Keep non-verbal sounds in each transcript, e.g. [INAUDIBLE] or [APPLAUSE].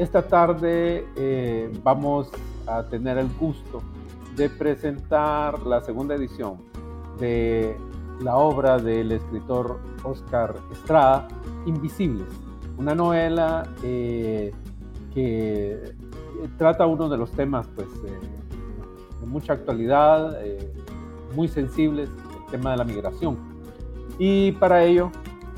esta tarde eh, vamos a tener el gusto de presentar la segunda edición de la obra del escritor Oscar Estrada, Invisibles, una novela eh, que trata uno de los temas pues, de mucha actualidad, muy sensibles, el tema de la migración. Y para ello,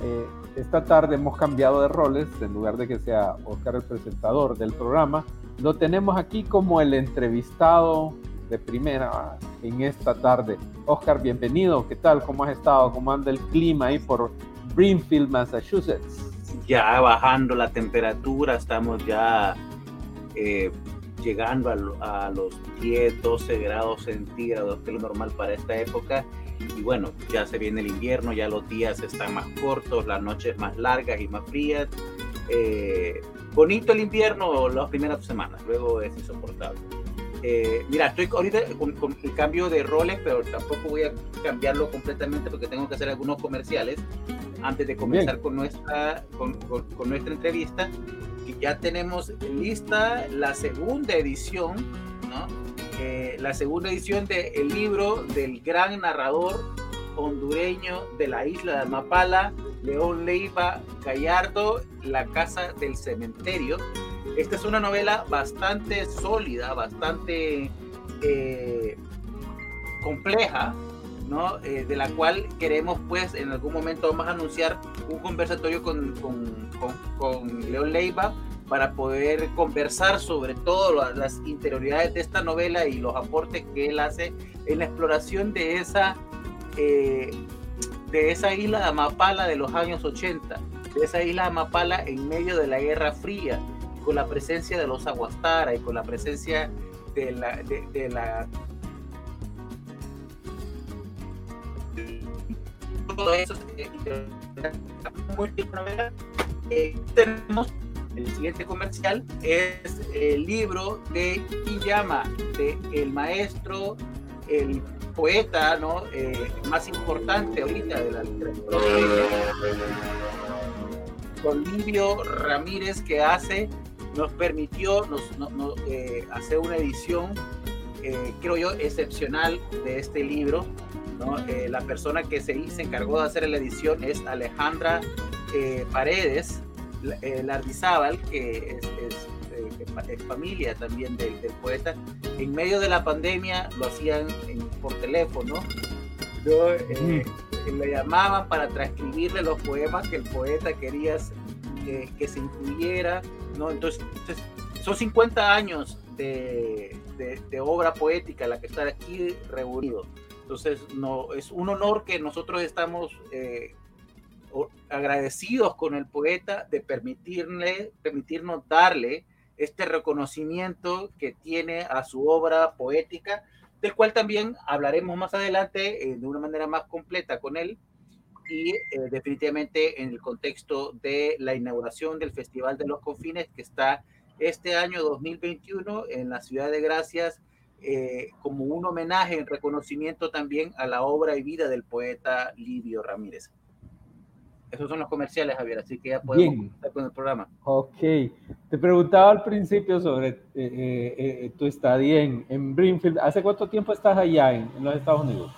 eh, esta tarde hemos cambiado de roles, en lugar de que sea Oscar el presentador del programa, lo tenemos aquí como el entrevistado de primera en esta tarde. Oscar, bienvenido, ¿qué tal? ¿Cómo has estado? ¿Cómo anda el clima ahí por Springfield, Massachusetts? Ya bajando la temperatura, estamos ya eh, llegando a, los 10, 12 grados centígrados, que es lo normal para esta época. Y bueno, ya se viene el invierno, ya los días están más cortos, las noches más largas y más frías. Eh, bonito el invierno las primeras semanas, luego es insoportable. Eh, mira, estoy ahorita con, el cambio de roles, pero tampoco voy a cambiarlo completamente porque tengo que hacer algunos comerciales antes de comenzar con nuestra, con, con nuestra entrevista que ya tenemos lista la segunda edición, ¿no? Eh, la segunda edición del libro del gran narrador hondureño de la isla de Amapala, León Leiva Gallardo, La Casa del Cementerio. Esta es una novela bastante sólida, bastante eh, compleja, ¿no? Eh, de la cual queremos, pues, en algún momento vamos a anunciar un conversatorio con, con, con, León Leiva para poder conversar sobre todas las interioridades de esta novela y los aportes que él hace en la exploración de esa, eh, de esa isla de Amapala de los años 80, de esa isla de Amapala en medio de la Guerra Fría, con la presencia de los Aguastara y con la presencia de la, de la eso eh, tenemos el siguiente comercial es el libro de Kiyama, de el maestro, el poeta ¿no? Eh, más importante ahorita de la literatura con Livio Ramírez que hace nos permitió nos, eh, hacer una edición creo yo excepcional de este libro eh, la persona que se, se, encargó de hacer la edición es Alejandra eh, Paredes eh, Lardizábal, que es, familia también del, poeta. En medio de la pandemia lo hacían por teléfono. Le llamaban para transcribirle los poemas que el poeta quería que se incluyera. ¿No? Entonces, son 50 años de, obra poética la que está aquí reunido. Entonces, no, es un honor que nosotros estamos eh, agradecidos con el poeta de permitirle, permitirnos darle este reconocimiento que tiene a su obra poética, del cual también hablaremos más adelante eh, de una manera más completa con él y eh, definitivamente en el contexto de la inauguración del Festival de los Confines que está este año 2021 en la ciudad de Gracias eh, como un homenaje en reconocimiento también a la obra y vida del poeta Livio Ramírez. Esos son los comerciales, Javier, así que ya podemos empezar con el programa. Ok. Te preguntaba al principio sobre eh, eh, tu estadía en, en Brimfield. ¿Hace cuánto tiempo estás allá en, los Estados Unidos?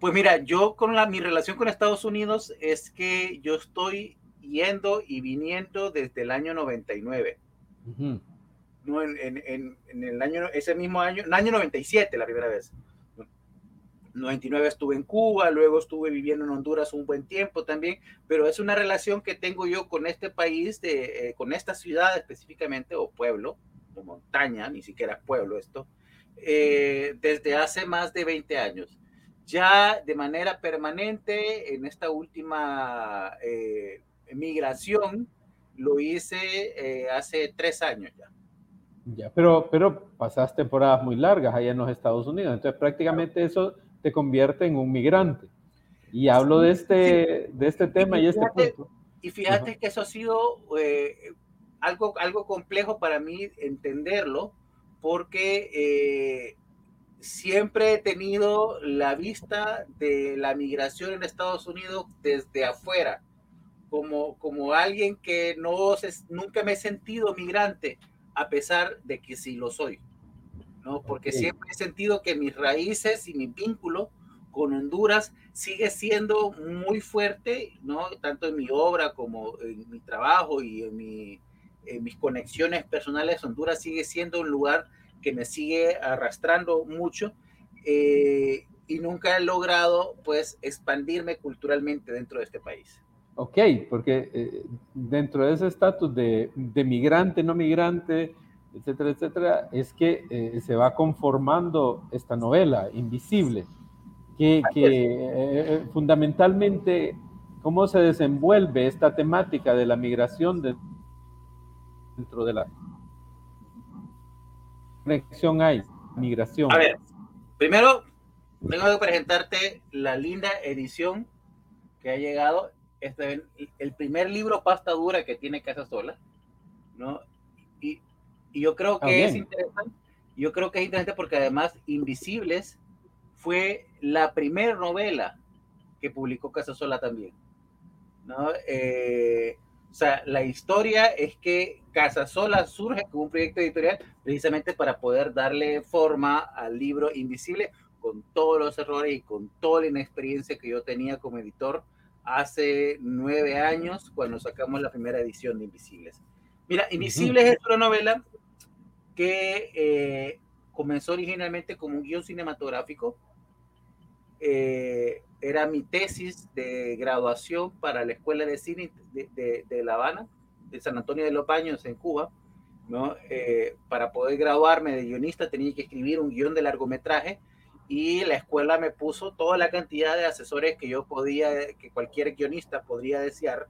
Pues mira, yo con la, mi relación con Estados Unidos es que yo estoy yendo y viniendo desde el año 99. Uh ¿no? En, en, en, el año, ese mismo año, en el año 97 la primera vez. 99 estuve en Cuba, luego estuve viviendo en Honduras un buen tiempo también, pero es una relación que tengo yo con este país, de, eh, con esta ciudad específicamente, o pueblo, o montaña, ni siquiera pueblo esto, eh, desde hace más de 20 años. Ya de manera permanente, en esta última eh, migración, lo hice hace tres años ya. Ya, pero, pero pasas temporadas muy largas allá en los Estados Unidos, entonces prácticamente eso te convierte en un migrante. Y hablo de este, de este tema y, este punto. Y fíjate que eso ha sido eh, algo, algo complejo para mí entenderlo, porque eh, siempre he tenido la vista de la migración en Estados Unidos desde afuera, como, como alguien que no nunca me he sentido migrante, a pesar de que sí lo soy. ¿no? Porque siempre he sentido que mis raíces y mi vínculo con Honduras sigue siendo muy fuerte, ¿no? Tanto en mi obra como en mi trabajo y en, mi, en mis conexiones personales. Honduras sigue siendo un lugar que me sigue arrastrando mucho eh, y nunca he logrado, pues, expandirme culturalmente dentro de este país. Ok, porque eh, dentro de ese estatus de, de migrante, no migrante, etcétera, etcétera, es que eh, se va conformando esta novela, Invisible, que, que eh, eh, fundamentalmente, cómo se desenvuelve esta temática de la migración dentro de la conexión hay, migración. A ver, primero tengo que presentarte la linda edición que ha llegado, este, el primer libro pasta dura que tiene Casa Sola, ¿no? Y y yo creo ah, que es interesante. Yo creo que es interesante porque además Invisibles fue la primera novela que publicó Casasola también. ¿no? Eh, o sea, la historia es que Casasola surge como un proyecto editorial precisamente para poder darle forma al libro Invisible con todos los errores y con toda la inexperiencia que yo tenía como editor hace nueve años cuando sacamos la primera edición de Invisibles. Mira, Invisibles es una novela que eh, comenzó originalmente como un guion cinematográfico. Eh, era mi tesis de graduación para la Escuela de Cine de, La Habana, de San Antonio de los Baños, en Cuba. ¿no? Eh, para poder graduarme de guionista tenía que escribir un guion de largometraje y la escuela me puso toda la cantidad de asesores que yo podía, que cualquier guionista podría desear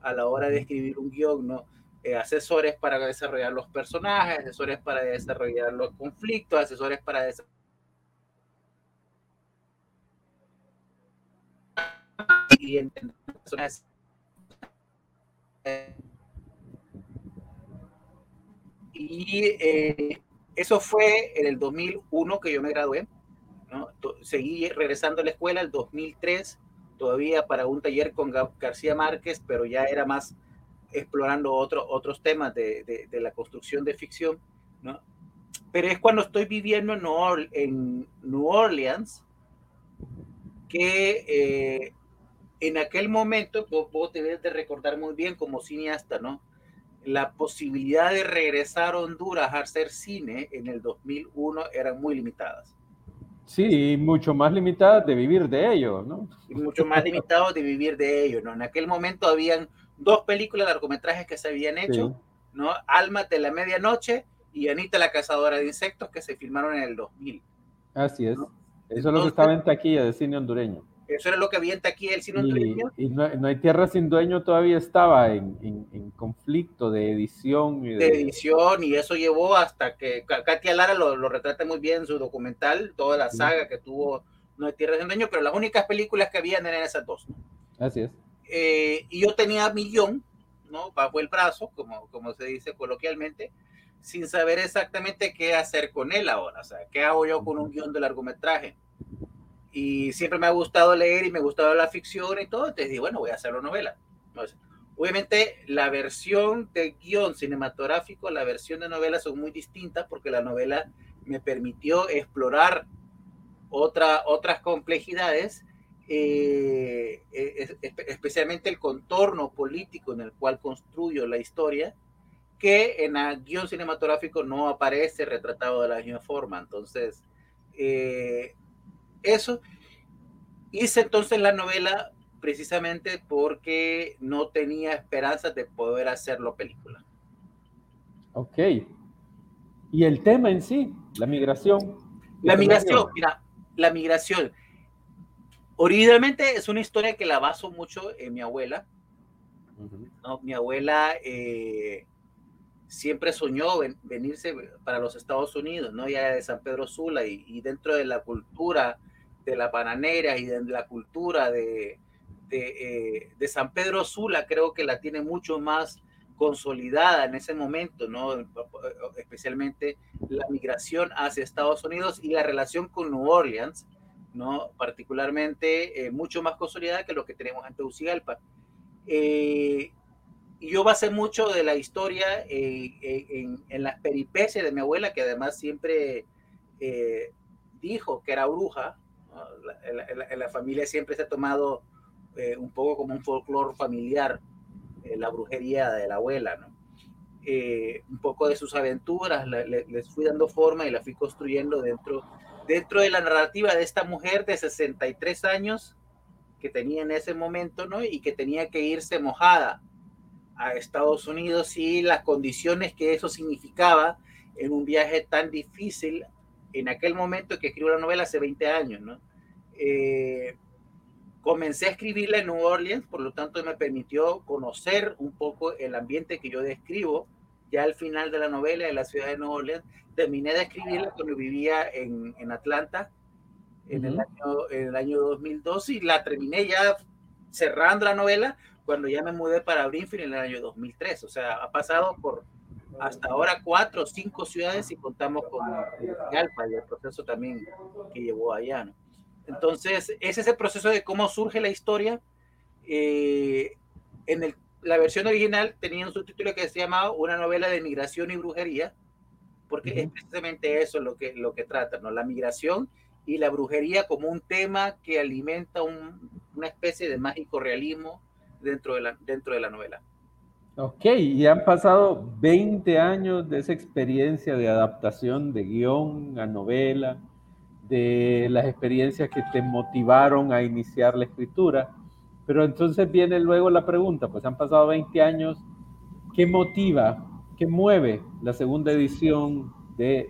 a la hora de escribir un guion, ¿no? Eh, asesores para desarrollar los personajes, asesores para desarrollar los conflictos, asesores para desarrollar y entender personas. Y eh, eso fue en el 2001 que yo me gradué. ¿no? Seguí regresando a la escuela el 2003, todavía para un taller con García Márquez, pero ya era más explorando otro, otros temas de, de, la construcción de ficción, ¿no? Pero es cuando estoy viviendo en New Orleans que eh, en aquel momento, vos, vos debes de recordar muy bien como cineasta, ¿no? La posibilidad de regresar a Honduras a hacer cine en el 2001 eran muy limitadas. Sí, mucho más limitadas de vivir de ello, ¿no? Y mucho más limitados de vivir de ello, ¿no? En aquel momento habían dos películas largometrajes que se habían hecho, ¿no? Alma de la Medianoche y Anita la Cazadora de Insectos que se filmaron en el 2000. Así es. Eso es lo que estaba en taquilla de cine hondureño. Eso era lo que había en del cine hondureño. Y no, hay Tierra sin Dueño todavía estaba en, en, conflicto de edición. Y de... edición, y eso llevó hasta que Katia Lara lo, lo, retrata muy bien en su documental, toda la saga que tuvo No hay Tierra sin Dueño, pero las únicas películas que habían eran esas dos. Así es. Eh, y yo tenía millón, ¿no? Bajo el brazo, como, como se dice coloquialmente, sin saber exactamente qué hacer con él ahora. O sea, ¿qué hago yo con un guion de largometraje? Y siempre me ha gustado leer y me ha gustado la ficción y todo. Entonces dije, bueno, voy a hacerlo novela. obviamente, la versión de guion cinematográfico, la versión de novela son muy distintas porque la novela me permitió explorar otra, otras complejidades eh, eh, especialmente el contorno político en el cual construyo la historia, que en el guion cinematográfico no aparece retratado de la misma forma. Entonces, eh, eso. Hice entonces la novela precisamente porque no tenía esperanzas de poder hacerlo película. Ok. ¿Y el tema en sí? La migración. La migración, mira, la migración. Originalmente es una historia que la baso mucho en mi abuela. ¿no? Mi abuela eh, siempre soñó venirse para los Estados Unidos, ¿no? Ya de San Pedro Sula y, dentro de la cultura de la bananera y de la cultura de, de, eh, San Pedro Sula, creo que la tiene mucho más consolidada en ese momento, ¿no? Especialmente la migración hacia Estados Unidos y la relación con New Orleans, ¿no? particularmente eh, mucho más consolidada que lo que tenemos en Tegucigalpa. y yo basé mucho de la historia en, las peripecias de mi abuela, que además siempre dijo que era bruja. En, la, familia siempre se ha tomado un poco como un folclore familiar la brujería de la abuela, ¿no? Eh, un poco de sus aventuras, les fui dando forma y la fui construyendo dentro, dentro de la narrativa de esta mujer de 63 años que tenía en ese momento, ¿no? Y que tenía que irse mojada a Estados Unidos y las condiciones que eso significaba en un viaje tan difícil en aquel momento que escribió la novela hace 20 años, ¿no? Eh, comencé a escribirla en New Orleans, por lo tanto me permitió conocer un poco el ambiente que yo describo ya al final de la novela de la ciudad de Nueva Orleans, terminé de escribirla cuando vivía en, en Atlanta en, el año, en el año 2002 y la terminé ya cerrando la novela cuando ya me mudé para Brimfield en el año 2003. O sea, ha pasado por hasta ahora cuatro o cinco ciudades y contamos con Galpa y el proceso también que llevó allá. ¿no? Entonces, ese es el proceso de cómo surge la historia. Eh, en el la versión original tenía un subtítulo que se llamaba Una novela de migración y brujería, porque es precisamente eso lo que, lo que trata, ¿no? La migración y la brujería como un tema que alimenta una especie de mágico realismo dentro de, la, dentro de la novela. Ok, y han pasado 20 años de esa experiencia de adaptación de guion a novela, de las experiencias que te motivaron a iniciar la escritura. Pero entonces viene luego la pregunta, pues han pasado 20 años, ¿qué motiva, qué mueve la segunda edición de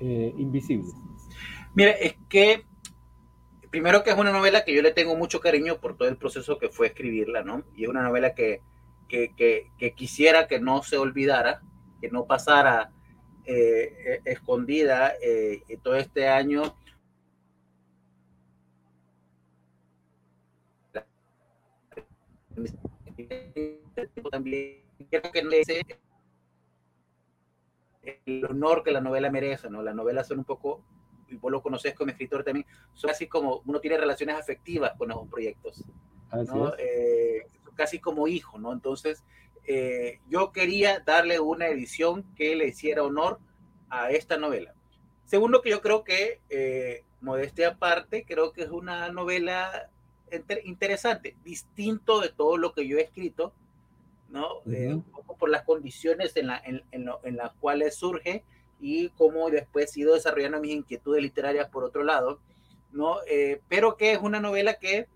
eh, Invisible? Mire, es que primero que es una novela que yo le tengo mucho cariño por todo el proceso que fue escribirla, ¿no? Y es una novela que, que, que, quisiera que no se olvidara, que no pasara eh, e, escondida eh, todo este año también creo que el honor que la novela merece, ¿no? Las novelas son un poco, y vos lo conoces como escritor también, son así como uno tiene relaciones afectivas con esos proyectos, ¿no? Eh, casi como hijo, ¿no? Entonces, eh, yo quería darle una edición que le hiciera honor a esta novela. Segundo, que yo creo que, eh, modestia aparte, creo que es una novela interesante, distinto de todo lo que yo he escrito, ¿no? Eh, un poco por las condiciones en, la, en, en, las cuales surge y cómo después he ido desarrollando mis inquietudes literarias por otro lado, ¿no? Pero que es una novela que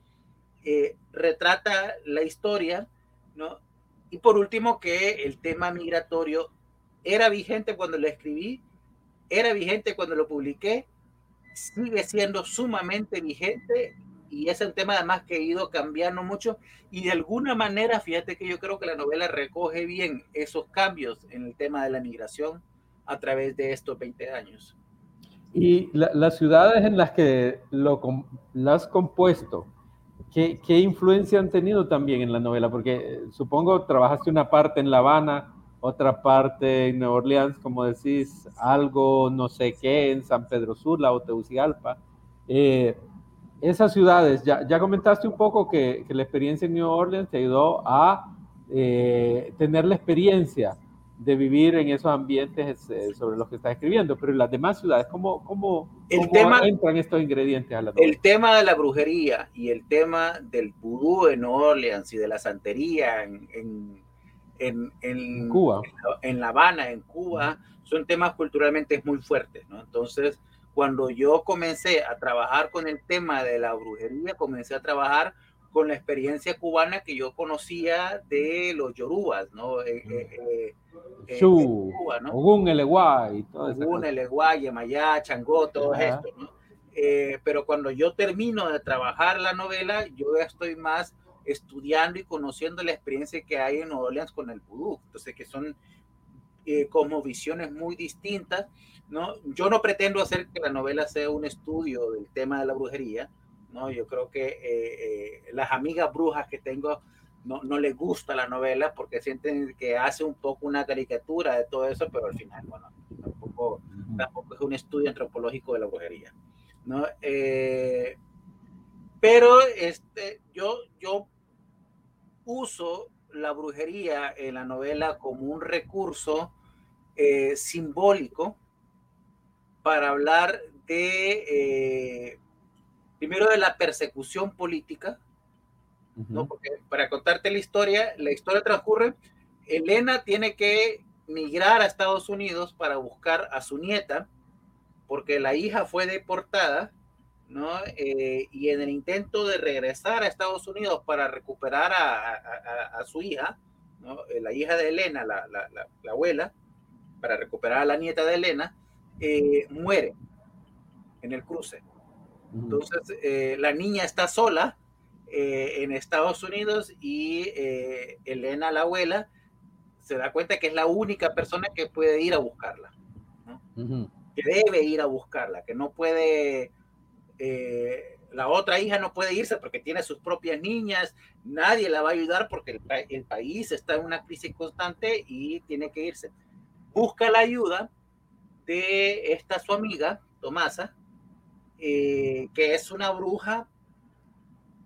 eh, retrata la historia, ¿no? Y por último, que el tema migratorio era vigente cuando lo escribí, era vigente cuando lo publiqué, sigue siendo sumamente vigente y es un tema además que ha ido cambiando mucho y de alguna manera, fíjate que yo creo que la novela recoge bien esos cambios en el tema de la migración a través de estos 20 años. Y las ciudades en las que lo, las has compuesto, ¿qué, ¿qué, influencia han tenido también en la novela? Porque eh, supongo trabajaste una parte en La Habana, otra parte en Nueva Orleans, como decís, algo no sé qué en San Pedro Sula o Tegucigalpa. Eh, esas ciudades, ya, ya comentaste un poco que, que, la experiencia en New Orleans te ayudó a eh, tener la experiencia de vivir en esos ambientes eh, sobre los que estás escribiendo, pero en las demás ciudades, ¿cómo, cómo, el tema, entran estos ingredientes a la novela? El tema de la brujería y el tema del vudú en Orleans y de la santería en, en, en, en Cuba, en La Habana, en Cuba, son temas culturalmente muy fuertes, ¿no? Entonces, cuando yo comencé a trabajar con el tema de la brujería, comencé a trabajar con la experiencia cubana que yo conocía de los yorubas, ¿no? Eh, eh, eh, Cuba, ¿no? Ogun, Eleguay, todo eso. Ogun, Eleguay, Yemayá, Changó, todo esto, ¿no? pero cuando yo termino de trabajar la novela, yo estoy más estudiando y conociendo la experiencia que hay en Orleans con el vudú. Entonces, que son como visiones muy distintas ¿no? Yo no pretendo hacer que la novela sea un estudio del tema de la brujería, ¿no? Yo creo que eh, eh, las amigas brujas que tengo no, no les gusta la novela porque sienten que hace un poco una caricatura de todo eso, pero al final, bueno, tampoco, tampoco es un estudio antropológico de la brujería, ¿no? Eh, pero este, yo, yo uso la brujería en la novela como un recurso simbólico para hablar de, primero de la persecución política, ¿no? Porque para contarte la historia, la historia transcurre, Elena tiene que migrar a Estados Unidos para buscar a su nieta, porque la hija fue deportada, ¿no? Eh, y en el intento de regresar a Estados Unidos para recuperar a, su hija, ¿no? Eh, la hija de Elena, la, abuela, para recuperar a la nieta de Elena, eh, muere en el cruce. Entonces, la niña está sola en Estados Unidos y Elena, la abuela, se da cuenta que es la única persona que puede ir a buscarla, que debe ir a buscarla, que no puede, eh, la otra hija no puede irse porque tiene sus propias niñas, nadie la va a ayudar porque el, país está en una crisis constante y tiene que irse. Busca la ayuda de esta su amiga, Tomasa, eh, que es una bruja.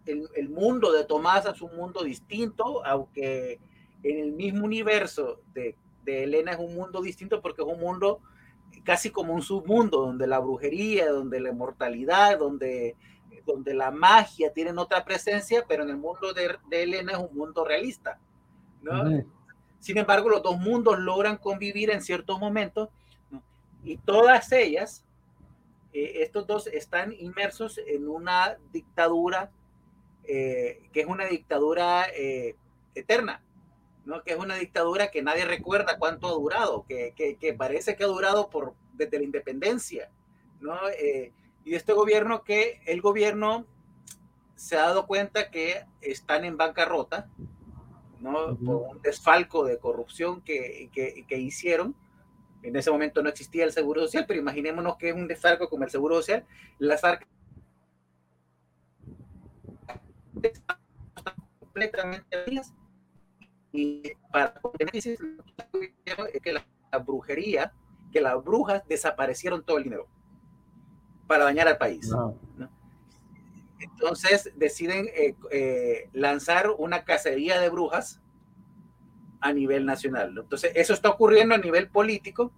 El, el mundo de Tomasa es un mundo distinto, aunque en el mismo universo de, de, Elena es un mundo distinto porque es un mundo casi como un submundo, donde la brujería, donde la inmortalidad, donde, donde la magia tienen otra presencia, pero en el mundo de, de Elena es un mundo realista. ¿no? Sin embargo, los dos mundos logran convivir en ciertos momentos y todas ellas, eh, estos dos están inmersos en una dictadura eh, que es una dictadura eh, eterna ¿no? que es una dictadura que nadie recuerda cuánto ha durado, que, que, parece que ha durado por, desde la independencia. ¿no? Y este gobierno que el gobierno se ha dado cuenta que están en bancarrota, ¿no? por un desfalco de corrupción que, que, hicieron. En ese momento no existía el Seguro Social, pero imaginémonos que es un desfalco como el Seguro Social. Las arcas completamente y para es que la, brujería, que las brujas desaparecieron todo el dinero para dañar al país. Entonces deciden eh, eh, lanzar una cacería de brujas a nivel nacional. Entonces eso está ocurriendo a nivel político,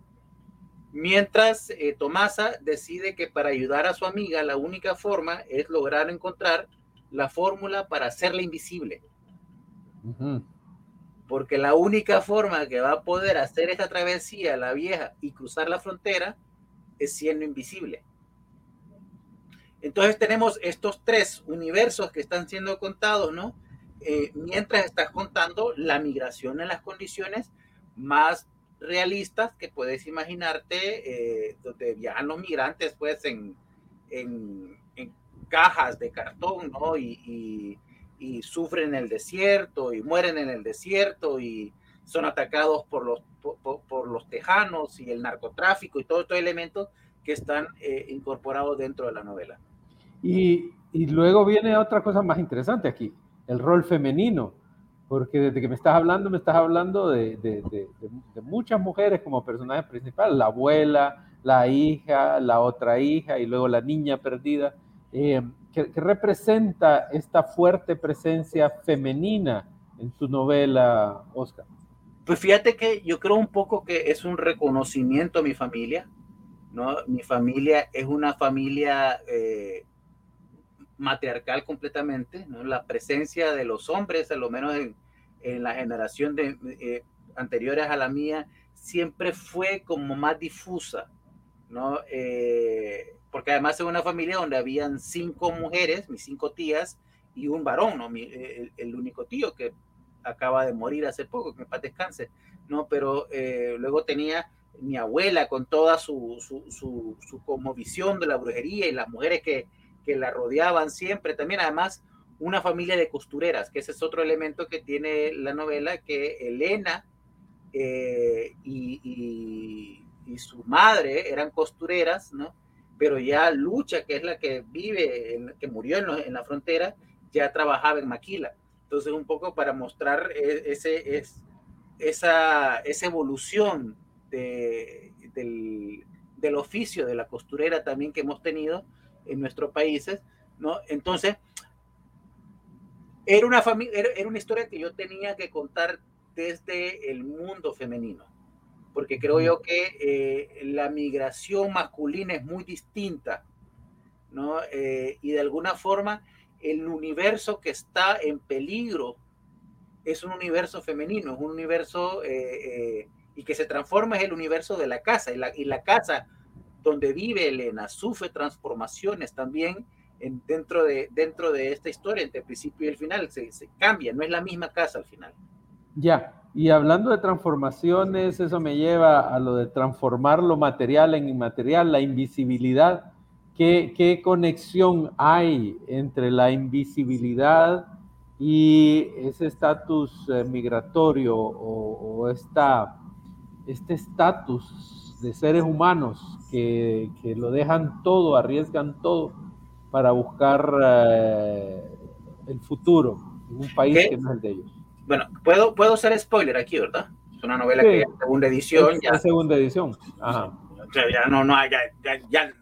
mientras eh, Tomasa decide que para ayudar a su amiga la única forma es lograr encontrar la fórmula para hacerla invisible porque la única forma que va a poder hacer esta travesía, la vieja, y cruzar la frontera es siendo invisible. Entonces tenemos estos tres universos que están siendo contados, ¿no? Eh, mientras estás contando la migración en las condiciones más realistas que puedes imaginarte, eh, donde viajan los migrantes, pues, en, en, cajas de cartón, ¿no? y y sufren en el desierto y mueren en el desierto y son atacados por los, por, los tejanos y el narcotráfico y todos estos elementos que están eh, incorporados dentro de la novela. Y, y, luego viene otra cosa más interesante aquí, el rol femenino, porque desde que me estás hablando, me estás hablando de, de, de, muchas mujeres como personajes principales, la abuela, la hija, la otra hija y luego la niña perdida. Eh, ¿Qué, representa esta fuerte presencia femenina en tu novela, Oscar? Pues fíjate que yo creo un poco que es un reconocimiento a mi familia, ¿no? Mi familia es una familia eh, matriarcal completamente. La presencia de los hombres, a lo menos en, la generación de, eh, anteriores a la mía, siempre fue como más difusa, ¿no? Eh, porque además es una familia donde habían cinco mujeres, mis cinco tías, y un varón, ¿no? el, único tío que acaba de morir hace poco, que me paz descanse, ¿no? Pero eh, luego tenía mi abuela con toda su, su, su, su visión de la brujería y las mujeres que, que la rodeaban siempre. También además una familia de costureras, que ese es otro elemento que tiene la novela, que Elena eh, y, y, y, su madre eran costureras, ¿no? pero ya Lucha, que es la que vive, que murió en, la frontera, ya trabajaba en Maquila. Entonces, un poco para mostrar e, ese, es, esa, esa evolución de, del, del, oficio de la costurera también que hemos tenido en nuestros países, ¿no? Entonces, era una, familia, era, una historia que yo tenía que contar desde el mundo femenino, porque creo yo que eh, la migración masculina es muy distinta, ¿no? Eh, y de alguna forma el universo que está en peligro es un universo femenino, es un universo eh, y que se transforma es el universo de la casa, y la, y la casa donde vive Elena sufre transformaciones también dentro, de, dentro de esta historia, entre el principio y el final, se, cambia, no es la misma casa al final. Ya, y hablando de transformaciones, eso me lleva a lo de transformar lo material en inmaterial, la invisibilidad. ¿Qué, qué conexión hay entre la invisibilidad y ese estatus eh, migratorio o, o esta, este estatus de seres humanos que, que, lo dejan todo, arriesgan todo para buscar eh, el futuro en un país que no es el de ellos. Bueno, puedo, puedo ser spoiler aquí, ¿verdad? Es una novela que es segunda edición. ya, segunda edición. Ajá. Ya, no, no, ya, ya, ya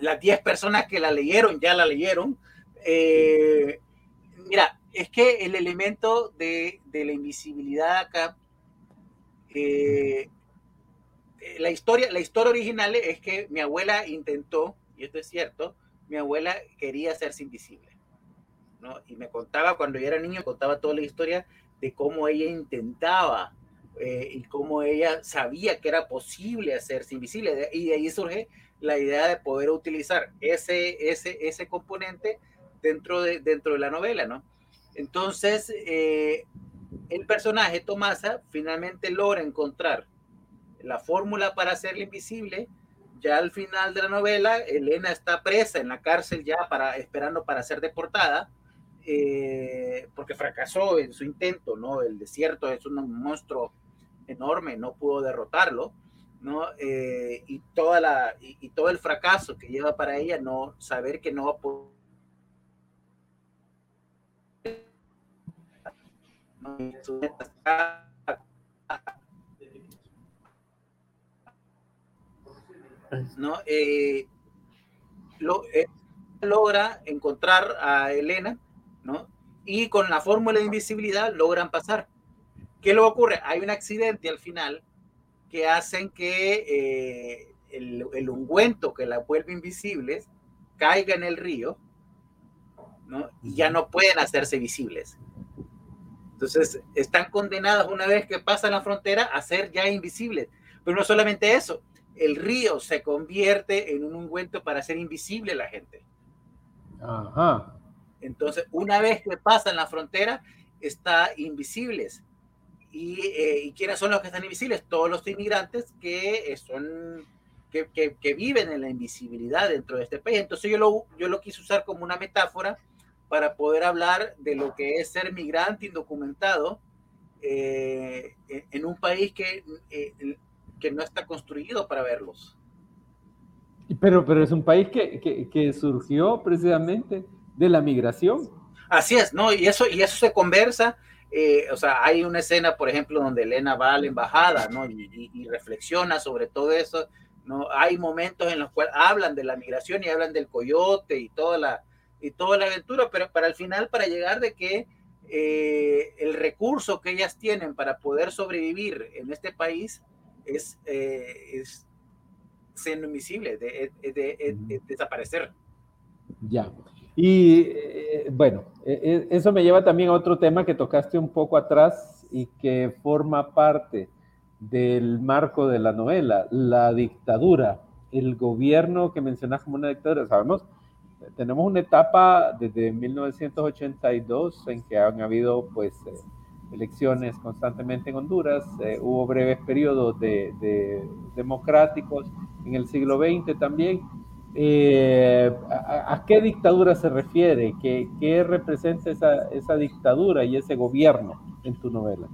las 10 personas que la leyeron ya la leyeron. Eh, mira, es que el elemento de, de la invisibilidad acá, eh, la, historia, la historia original es que mi abuela intentó, y esto es cierto, mi abuela quería hacerse invisible, ¿no? Y me contaba cuando yo era niño, contaba toda la historia de cómo ella intentaba eh, y cómo ella sabía que era posible hacerse invisible. Y de ahí surge la idea de poder utilizar ese, ese, ese componente dentro de, dentro de la novela, ¿no? Entonces, eh, el personaje Tomasa finalmente logra encontrar la fórmula para hacerle invisible ya al final de la novela, Elena está presa en la cárcel ya para, esperando para ser deportada, eh, porque fracasó en su intento, ¿no? El desierto es un monstruo enorme, no pudo derrotarlo, ¿no? Eh, y, toda la, y, todo el fracaso que lleva para ella, no saber que no va a poder ¿no? Eh, eh, logra encontrar a Elena, ¿no? Y con la fórmula de invisibilidad logran pasar. ¿Qué le ocurre? Hay un accidente al final que hacen que eh, el, ungüento que la vuelve invisible caiga en el río, ¿no? Y ya no pueden hacerse visibles. Entonces, están condenadas una vez que pasan la frontera a ser ya invisibles. Pero no solamente eso, el río se convierte en un ungüento para hacer invisible a la gente. Ajá. Entonces, una vez que pasan la frontera, está invisibles. Y, eh, quiénes son los que están invisibles? Todos los inmigrantes que son que, que, viven en la invisibilidad dentro de este país. Entonces yo lo, yo lo quise usar como una metáfora para poder hablar de lo que es ser migrante indocumentado eh, en un país que eh, que no está construido para verlos. Pero, pero es un país que, que, surgió precisamente de la migración. Así es, ¿no? Y eso, y eso se conversa. Eh, o sea, hay una escena, por ejemplo, donde Elena va a la embajada, ¿no? Y, reflexiona sobre todo eso, ¿no? Hay momentos en los cuales hablan de la migración y hablan del coyote y toda la, y toda la aventura, pero para el final, para llegar de que eh, el recurso que ellas tienen para poder sobrevivir en este país es, eh, es siendo invisible, de, de, desaparecer. Ya. Y eh, bueno, e, e, eso me lleva también a otro tema que tocaste un poco atrás y que forma parte del marco de la novela, la dictadura, el gobierno que mencionas como una dictadura. Sabemos, tenemos una etapa desde 1982 en que han habido pues eh, elecciones constantemente en Honduras, eh, hubo breves periodos de, democráticos en el siglo XX también. Eh, a, qué dictadura se refiere? ¿Qué, qué representa esa, esa, dictadura y ese gobierno en tu novela?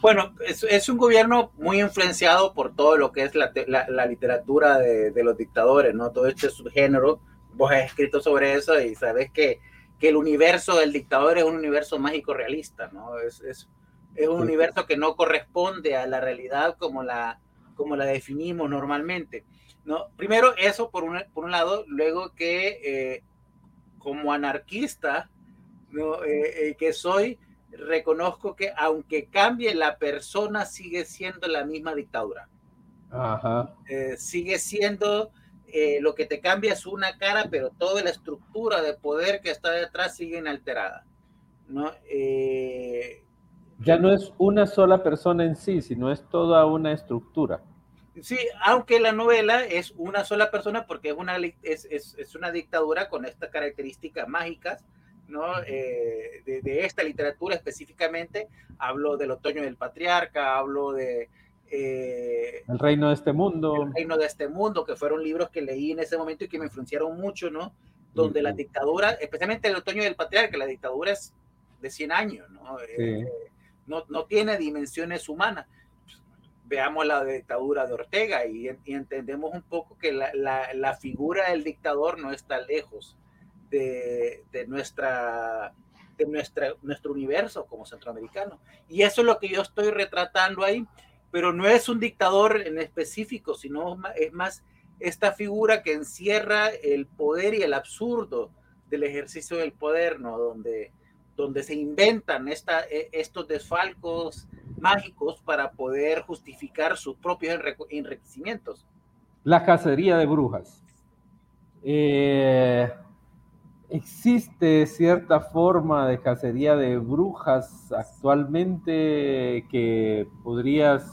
Bueno, es, un gobierno muy influenciado por todo lo que es la, la, literatura de, de, los dictadores, ¿no? Todo este subgénero. Vos has escrito sobre eso y sabes que que el universo del dictador es un universo mágico realista, ¿no? Es, es, es un universo que no corresponde a la realidad como la, como la definimos normalmente, ¿no? Primero eso por un, por un lado, luego que eh, como anarquista ¿no? Eh, que soy, reconozco que aunque cambie la persona, sigue siendo la misma dictadura. Ajá. sigue siendo lo que te cambia es una cara, pero toda la estructura de poder que está detrás sigue inalterada. ¿no? ya no es una sola persona en sí, sino es toda una estructura. Sí, aunque la novela es una sola persona porque es una, es, es, una dictadura con estas características mágicas, ¿no? Eh, de, esta literatura específicamente, hablo del otoño del patriarca, hablo de... Eh, el reino de este mundo. El reino de este mundo, que fueron libros que leí en ese momento y que me influenciaron mucho, ¿no? Donde la dictadura, especialmente el otoño del patriarca, la dictadura es de 100 años, ¿no? Eh, no, no tiene dimensiones humanas veamos la dictadura de Ortega y, entendemos un poco que la, figura del dictador no está lejos de, nuestra, de nuestra, nuestro universo como centroamericano. Y eso es lo que yo estoy retratando ahí, pero no es un dictador en específico, sino es más esta figura que encierra el poder y el absurdo del ejercicio del poder, ¿no? Donde, donde se inventan esta, e, estos desfalcos mágicos para poder justificar sus propios enriquecimientos. La cacería de brujas. Eh, ¿Existe cierta forma de cacería de brujas actualmente que podrías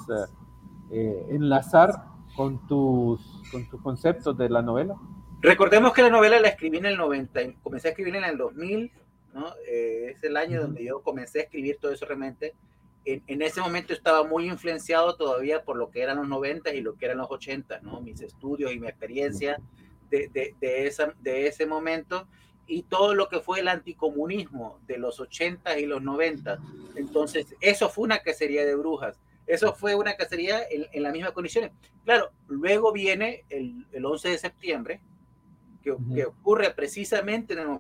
eh, enlazar con tus, con tus conceptos de la novela? Recordemos que la novela la escribí en el 90, comencé a escribir en el 2000, ¿no? Eh, es el año donde yo comencé a escribir todo eso realmente en, ese momento estaba muy influenciado todavía por lo que eran los 90 y lo que eran los 80, ¿no? Mis estudios y mi experiencia de, de, de, esa, de ese momento y todo lo que fue el anticomunismo de los 80 y los 90. Entonces, eso fue una cacería de brujas. Eso fue una cacería en, en las mismas condiciones. Claro, luego viene el, el 11 de septiembre, que, que ocurre precisamente en el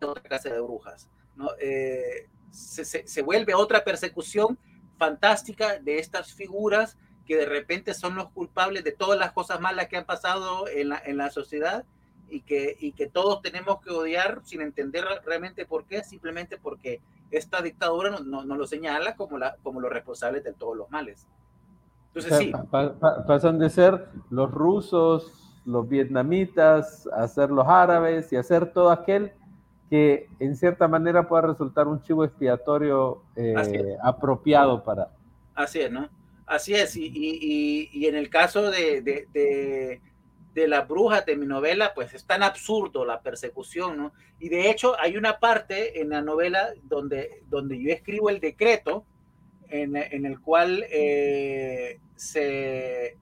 otra casa de brujas. ¿no? Eh, se, se, vuelve otra persecución fantástica de estas figuras que de repente son los culpables de todas las cosas malas que han pasado en la, en la sociedad y que, y que todos tenemos que odiar sin entender realmente por qué, simplemente porque esta dictadura nos no, no lo señala como, la, como los responsables de todos los males. Entonces, sí. pasan de ser los rusos, los vietnamitas, a ser los árabes y a ser todo aquel que en cierta manera pueda resultar un chivo expiatorio eh, apropiado para. Así es, ¿no? Así es, y, y, y en el caso de, de, de, de la bruja de mi novela, pues es tan absurdo la persecución, ¿no? Y de hecho hay una parte en la novela donde, donde yo escribo el decreto en, en el cual eh, se,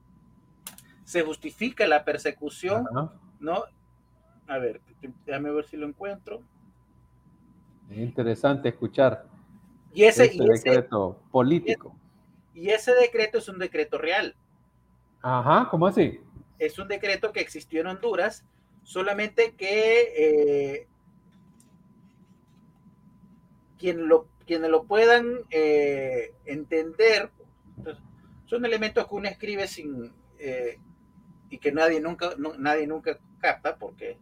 se justifica la persecución, ¿no? A ver, déjame ver si lo encuentro. Es interesante escuchar y ese, este decreto político. Y ese decreto es un decreto real. Ajá, ¿cómo así? Es un decreto que existió en Honduras, solamente que eh, quien lo, quienes lo puedan eh, entender, pues, son elementos que uno escribe sin eh, y que nadie nunca, nadie nunca capta, porque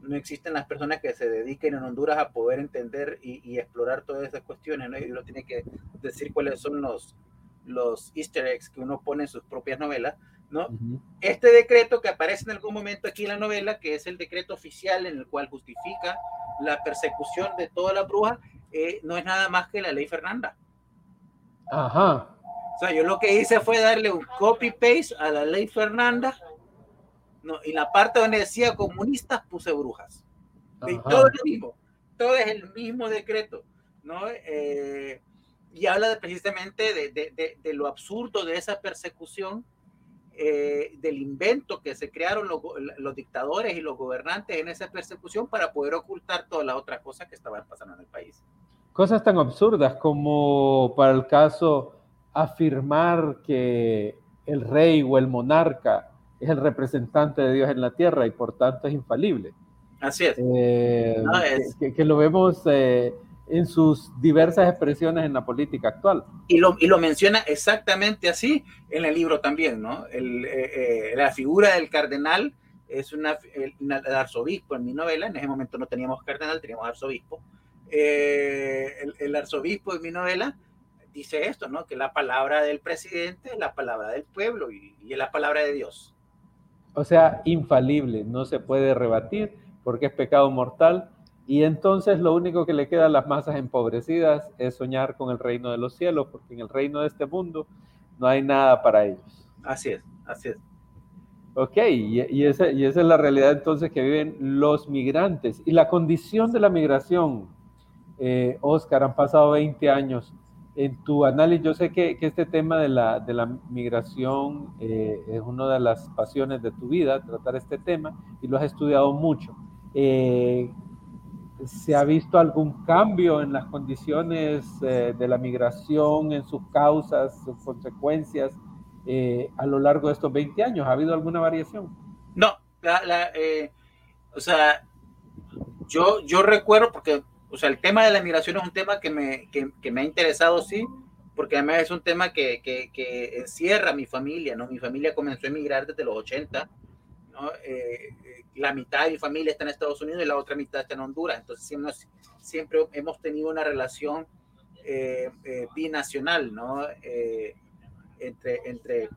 no existen las personas que se dediquen en Honduras a poder entender y, explorar todas esas cuestiones, ¿no? Y uno tiene que decir cuáles son los, los easter eggs que uno pone en sus propias novelas, ¿no? Este decreto que aparece en algún momento aquí en la novela, que es el decreto oficial en el cual justifica la persecución de toda la bruja, eh, no es nada más que la ley Fernanda. Ajá. O sea, yo lo que hice fue darle un copy-paste a la ley Fernanda no, y la parte donde decía comunistas puse brujas. Y todo es lo mismo, todo es el mismo decreto, ¿no? Eh, y habla de, precisamente de, de, de, lo absurdo de esa persecución, eh, del invento que se crearon los, los, dictadores y los gobernantes en esa persecución para poder ocultar todas las otras cosas que estaban pasando en el país. Cosas tan absurdas como para el caso afirmar que el rey o el monarca es el representante de Dios en la tierra y por tanto es infalible. Así es. Eh, que, lo vemos eh, en sus diversas expresiones en la política actual. Y lo, y lo menciona exactamente así en el libro también, ¿no? El, eh, la figura del cardenal es una, el, arzobispo en mi novela, en ese momento no teníamos cardenal, teníamos arzobispo. Eh, el, arzobispo en mi novela dice esto, ¿no? Que la palabra del presidente es la palabra del pueblo y, y es la palabra de Dios. O sea, infalible, no se puede rebatir porque es pecado mortal. Y entonces lo único que le queda a las masas empobrecidas es soñar con el reino de los cielos, porque en el reino de este mundo no hay nada para ellos. Así es, así es. Ok, y, y, esa, y esa es la realidad entonces que viven los migrantes. Y la condición de la migración, eh, Oscar, han pasado 20 años. En tu análisis, yo sé que, que este tema de la, de la migración eh, es una de las pasiones de tu vida, tratar este tema, y lo has estudiado mucho. Eh, ¿Se ha visto algún cambio en las condiciones eh, de la migración, en sus causas, sus consecuencias eh, a lo largo de estos 20 años? ¿Ha habido alguna variación? No, o sea, yo, yo recuerdo porque, o sea, el tema de la migración es un tema que me, que, que me ha interesado, sí, porque además es un tema que, que, que, encierra a mi familia, ¿no? Mi familia comenzó a emigrar desde los 80, ¿no? Eh, la mitad de mi familia está en Estados Unidos y la otra mitad está en Honduras. Entonces siempre, siempre hemos tenido una relación eh, eh, binacional, ¿no? Eh, entre, entre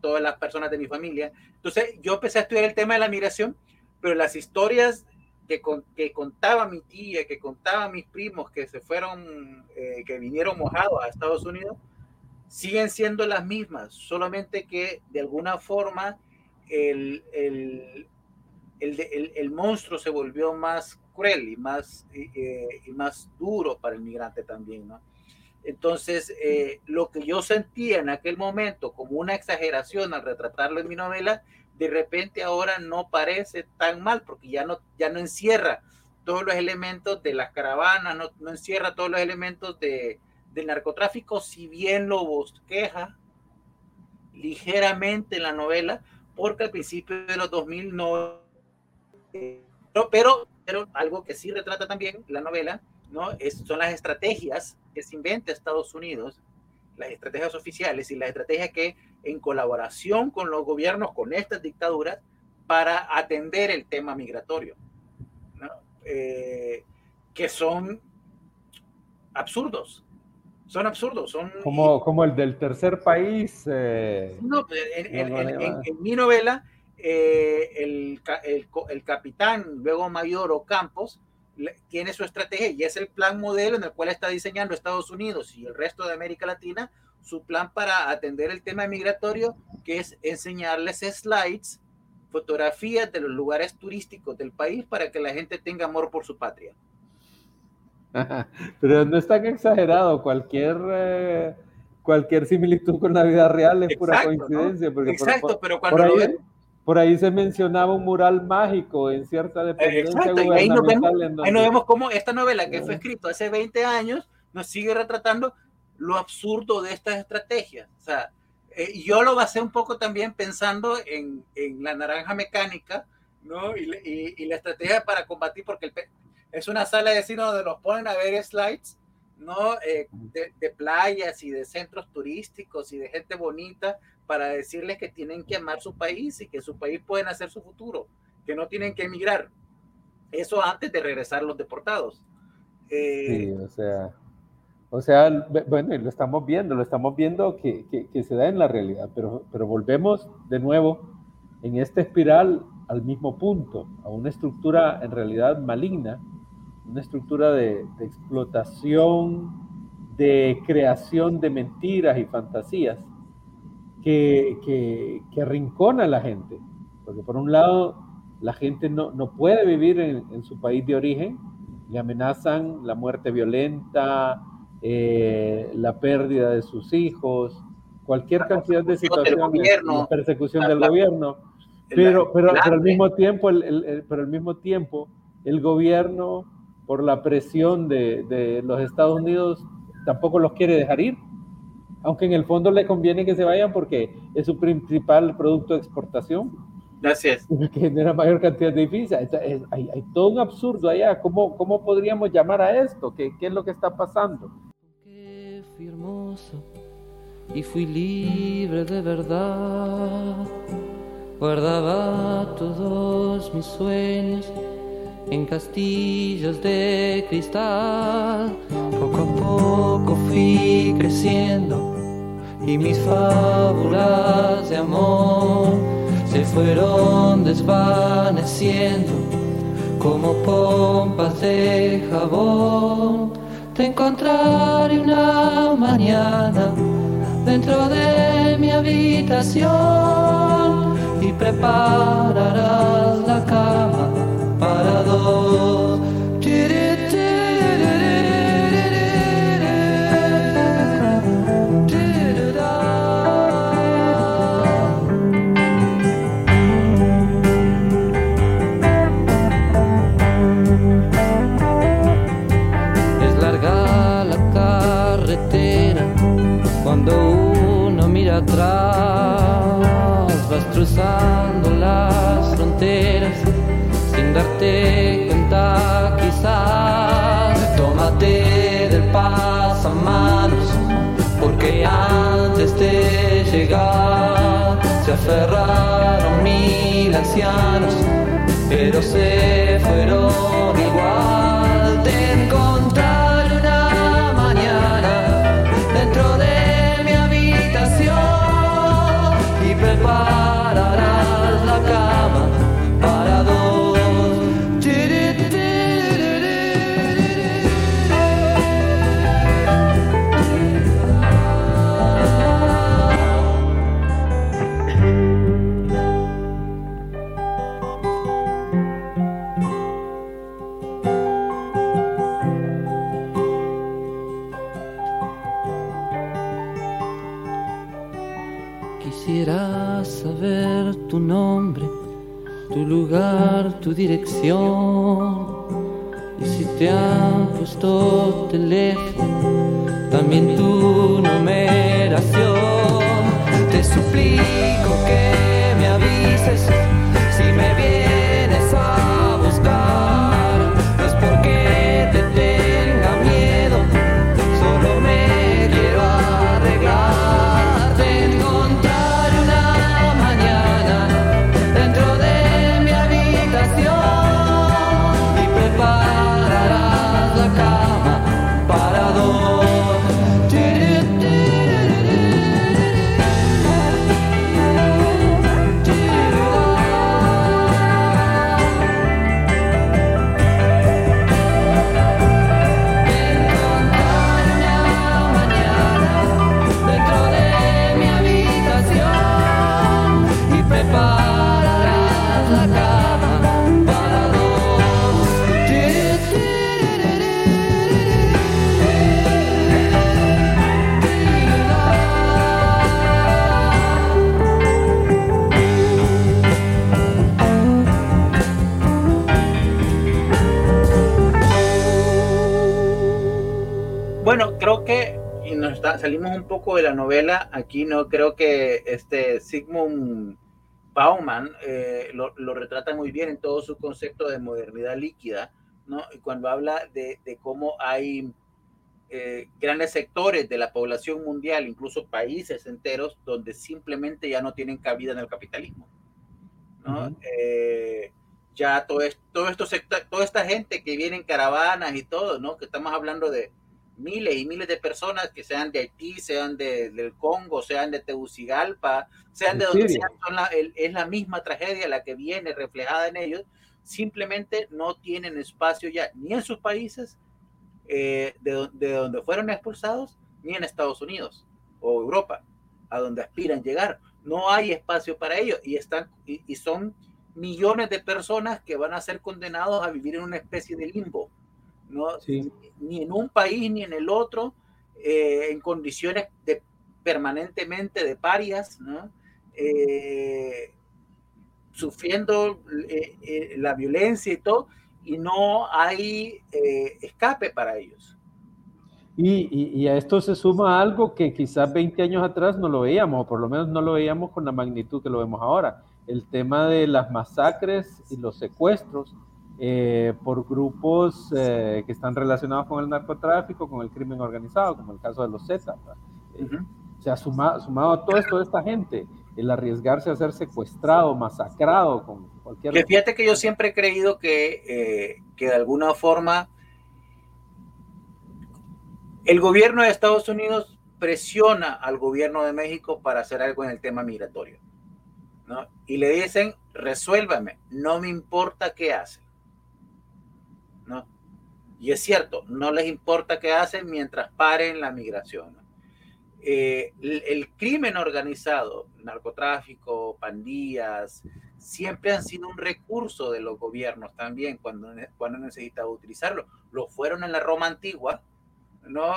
todas las personas de mi familia. Entonces yo empecé a estudiar el tema de la migración, pero las historias que, que contaba mi tía, que contaba mis primos que se fueron, que vinieron mojados a Estados Unidos, siguen siendo las mismas, solamente que de alguna forma el, el, el, el, monstruo se volvió más cruel y más, eh, y más duro para el migrante también, ¿no? Entonces, eh, lo que yo sentía en aquel momento como una exageración al retratarlo en mi novela, de repente ahora no parece tan mal, porque ya no, ya no encierra todos los elementos de las caravanas, no, no encierra todos los elementos de, del narcotráfico, si bien lo bosqueja ligeramente en la novela, porque al principio de los 2000 no pero, pero, algo que sí retrata también la novela, ¿no? Son las estrategias que se inventa Estados Unidos, las estrategias oficiales y las estrategias que en colaboración con los gobiernos, con estas dictaduras, para atender el tema migratorio, ¿no? eh, que son absurdos. Son absurdos, son... Como, como el del tercer país. Eh, no, en, en, en mi novela eh, el, el, el, capitán, luego mayor o Campos, tiene su estrategia y es el plan modelo en el cual está diseñando Estados Unidos y el resto de América Latina su plan para atender el tema migratorio, que es enseñarles slides, fotografías de los lugares turísticos del país para que la gente tenga amor por su patria. Pero no es tan exagerado, cualquier... Eh, cualquier similitud con la vida real es pura coincidencia. Porque Exacto, pero cuando lo ven, por ahí se mencionaba un mural mágico en cierta dependencia Exacto, ahí nos, vemos, ahí nos vemos cómo esta novela que fue escrita hace 20 años nos sigue retratando lo absurdo de estas estrategias. O sea, eh, yo lo basé un poco también pensando en, en la naranja mecánica, ¿no? Y, y, y, la estrategia para combatir, porque el, es una sala de cine donde nos ponen a ver slides, ¿no? Eh, de, de, playas y de centros turísticos y de gente bonita para decirles que tienen que amar su país y que su país pueden hacer su futuro, que no tienen que emigrar. Eso antes de regresar los deportados. Eh, sí, o sea, o sea, bueno, lo estamos viendo, lo estamos viendo que, que, que, se da en la realidad, pero, pero volvemos de nuevo en esta espiral al mismo punto, a una estructura en realidad maligna, una estructura de, de explotación, de creación de mentiras y fantasías que, que, que arrincona a la gente. Porque por un lado, la gente no, no puede vivir en, en, su país de origen, le amenazan la muerte violenta, eh, la pérdida de sus hijos, cualquier cantidad de situaciones, persecución del gobierno, pero, pero, pero, al mismo tiempo, el, el, pero al mismo tiempo, el gobierno, por la presión de, de los Estados Unidos, tampoco los quiere dejar ir aunque en el fondo le conviene que se vayan porque es su principal producto de exportación. Gracias. Que genera mayor cantidad de divisas. Hay, hay, todo un absurdo allá. ¿Cómo, cómo podríamos llamar a esto? ¿Qué, ¿Qué, es lo que está pasando? Que fui hermoso y fui libre de verdad. Guardaba todos mis sueños en castillos de cristal. Poco a poco fui creciendo y mis fábulas de amor se fueron desvaneciendo como pompas de jabón. Te encontraré una mañana dentro de mi habitación y prepararás la cama para dos. Cuando uno mira atrás, vas cruzando darte cuenta quizás. Tómate del pasamanos, porque antes de llegar se aferraron mil ancianos, pero se fueron igual. Te encontraré una mañana dentro de mi habitación y prepararás tu dirección. Y si te han puesto teléfono, también tu numeración. Te suplico que poco de la novela. Aquí no creo que este Sigmund Bauman eh, lo, lo retrata muy bien en todo su concepto de modernidad líquida, ¿no? Y cuando habla de, de cómo hay eh, grandes sectores de la población mundial, incluso países enteros, donde simplemente ya no tienen cabida en el capitalismo, ¿no? Eh, ya todo esto, todo esto secta- toda esta gente que viene en caravanas y todo, ¿no? Que estamos hablando de miles y miles de personas que sean de Haití, sean de, del Congo, sean de Tegucigalpa, sean de De donde sean, son la- el- es la misma tragedia la que viene reflejada en ellos, simplemente no tienen espacio ya ni en sus países eh, de, do- de donde fueron expulsados, ni en Estados Unidos o Europa, a donde aspiran llegar. No hay espacio para ellos y, están, y, y son millones de personas que van a ser condenados a vivir en una especie de limbo. ¿No? Sí. Ni en un país ni en el otro, eh, en condiciones de, permanentemente de parias, ¿no? Eh, sufriendo eh, la violencia y todo, y no hay escape para ellos. Y, y- y a esto se suma algo que quizás 20 años atrás no lo veíamos, o por lo menos no lo veíamos con la magnitud que lo vemos ahora. El tema de las masacres y los secuestros eh, por grupos eh, que están relacionados con el narcotráfico, con el crimen organizado, como el caso de los Z. ¿verdad? Eh, Ujú. se ha suma- sumado a todo esto de esta gente el arriesgarse a ser secuestrado, masacrado con cualquier... Que fíjate que yo siempre he creído que, eh, que de alguna forma el gobierno de Estados Unidos presiona al gobierno de México para hacer algo en el tema migratorio. ¿no? Y le dicen, resuélvame, no me importa qué hacen. Y es cierto, no les importa qué hacen mientras paren la migración. Eh, el, crimen organizado, narcotráfico, pandillas, siempre han sido un recurso de los gobiernos también cuando, cuando necesitaba utilizarlo. Lo fueron en la Roma antigua, ¿no?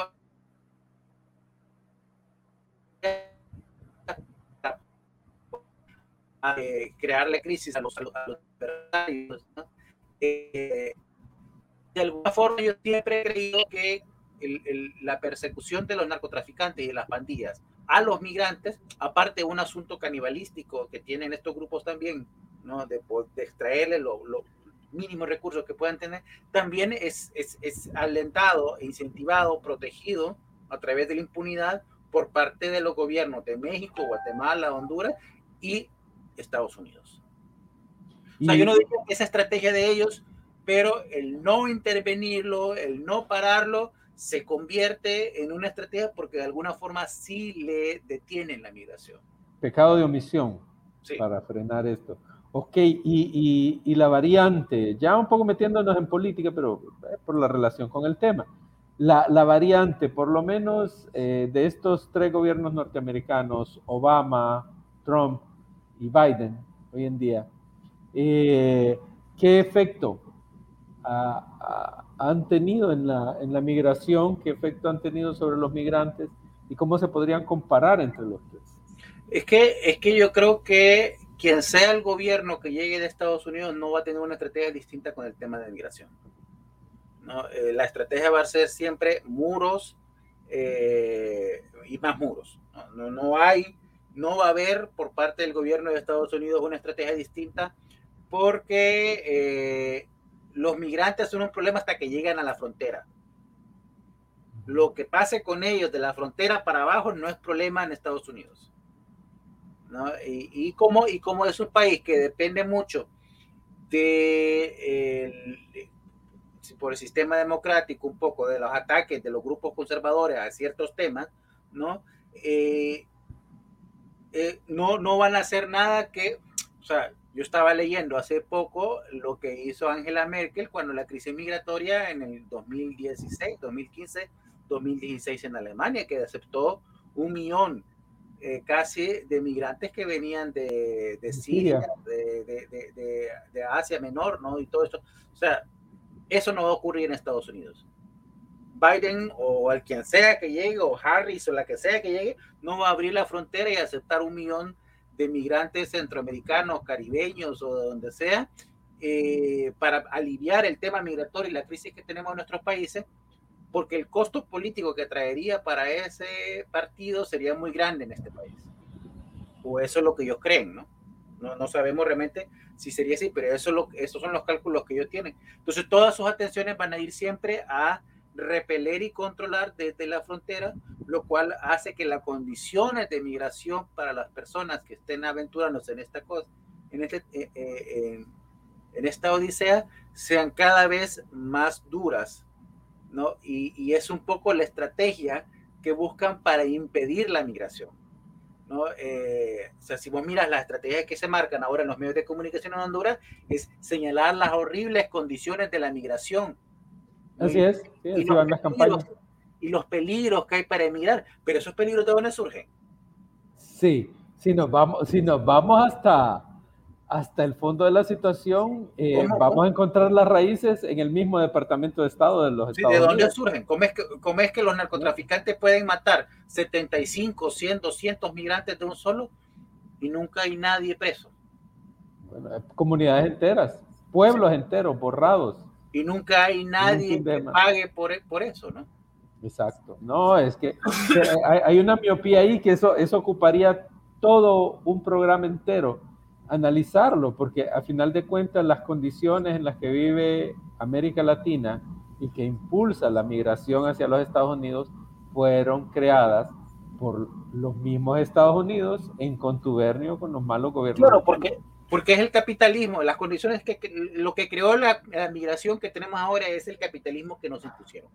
Eh, crearle crisis a los, a de alguna forma yo siempre he creído que el, el, la persecución de los narcotraficantes y de las pandillas a los migrantes, aparte de un asunto canibalístico que tienen estos grupos también, ¿no? de, de extraerle lo, lo, mínimos recursos que puedan tener, también es, es, es, alentado, incentivado, protegido a través de la impunidad por parte de los gobiernos de México, Guatemala, Honduras y Estados Unidos. O sea, yo no digo que esa estrategia de ellos pero el no intervenirlo, el no pararlo, se convierte en una estrategia porque de alguna forma sí le detienen la migración. Pecado de omisión sí. para frenar esto. Ok, y, y, y, la variante, ya un poco metiéndonos en política, pero eh, por la relación con el tema. La, la variante, por lo menos eh, de estos tres gobiernos norteamericanos, Obama, Trump y Biden, hoy en día, eh, ¿qué efecto a, han tenido en la, en la migración, qué efecto han tenido sobre los migrantes y cómo se podrían comparar entre los tres. Es que, es que yo creo que quien sea el gobierno que llegue de Estados Unidos no va a tener una estrategia distinta con el tema de migración. ¿no? Eh, la estrategia va a ser siempre muros eh, y más muros. ¿no? No, no hay, no va a haber por parte del gobierno de Estados Unidos una estrategia distinta porque eh, los migrantes son un problema hasta que llegan a la frontera. Lo que pase con ellos de la frontera para abajo no es problema en Estados Unidos. ¿no? Y, y, como, y como es un país que depende mucho de, eh, por el sistema democrático, un poco de los ataques de los grupos conservadores a ciertos temas, ¿no? Eh, eh, no, no van a hacer nada que, o sea, yo estaba leyendo hace poco lo que hizo Angela Merkel cuando la crisis migratoria en el 2016, 2015, 2016 en Alemania, que aceptó un millón eh, casi de migrantes que venían de, de Siria, de, de, de, Asia Menor, ¿no? Y todo eso. O sea, eso no va a ocurrir en Estados Unidos. Biden o el quien sea que llegue, o Harris o la que sea que llegue, no va a abrir la frontera y aceptar un millón de migrantes centroamericanos, caribeños o de donde sea, eh, para aliviar el tema migratorio y la crisis que tenemos en nuestros países, porque el costo político que traería para ese partido sería muy grande en este país. O eso es lo que ellos creen, ¿no? No, no sabemos realmente si sería así, pero eso es lo, esos son los cálculos que ellos tienen. Entonces, todas sus atenciones van a ir siempre a repeler y controlar desde la frontera, lo cual hace que las condiciones de migración para las personas que estén aventurándose en esta cosa, en, este, eh, eh, en, esta odisea, sean cada vez más duras, ¿no? Y, y, es un poco la estrategia que buscan para impedir la migración, ¿no? Eh, o sea, si vos miras las estrategias que se marcan ahora en los medios de comunicación en Honduras, es señalar las horribles condiciones de la migración, Así es, sí, así van las campañas. Y los peligros que hay para emigrar, pero esos peligros de dónde surgen. Sí, si nos vamos, si nos vamos hasta, hasta el fondo de la situación, eh, vamos a encontrar las raíces en el mismo Departamento de Estado de los sí, Estados ¿De dónde Unidos. surgen? ¿Cómo es, que, ¿Cómo es que los narcotraficantes pueden matar 75, 100, 200 migrantes de un solo y nunca hay nadie preso? Bueno, comunidades enteras, pueblos sí. enteros borrados y nunca hay nadie que pague por, por eso, ¿no? Exacto. No, es que [LAUGHS] hay, hay, una miopía ahí que eso, eso ocuparía todo un programa entero, analizarlo, porque a final de cuentas las condiciones en las que vive América Latina y que impulsa la migración hacia los Estados Unidos fueron creadas por los mismos Estados Unidos en contubernio con los malos gobiernos. Claro, porque, porque es el capitalismo, las condiciones que, lo que creó la, la migración que tenemos ahora es el capitalismo que nos impusieron.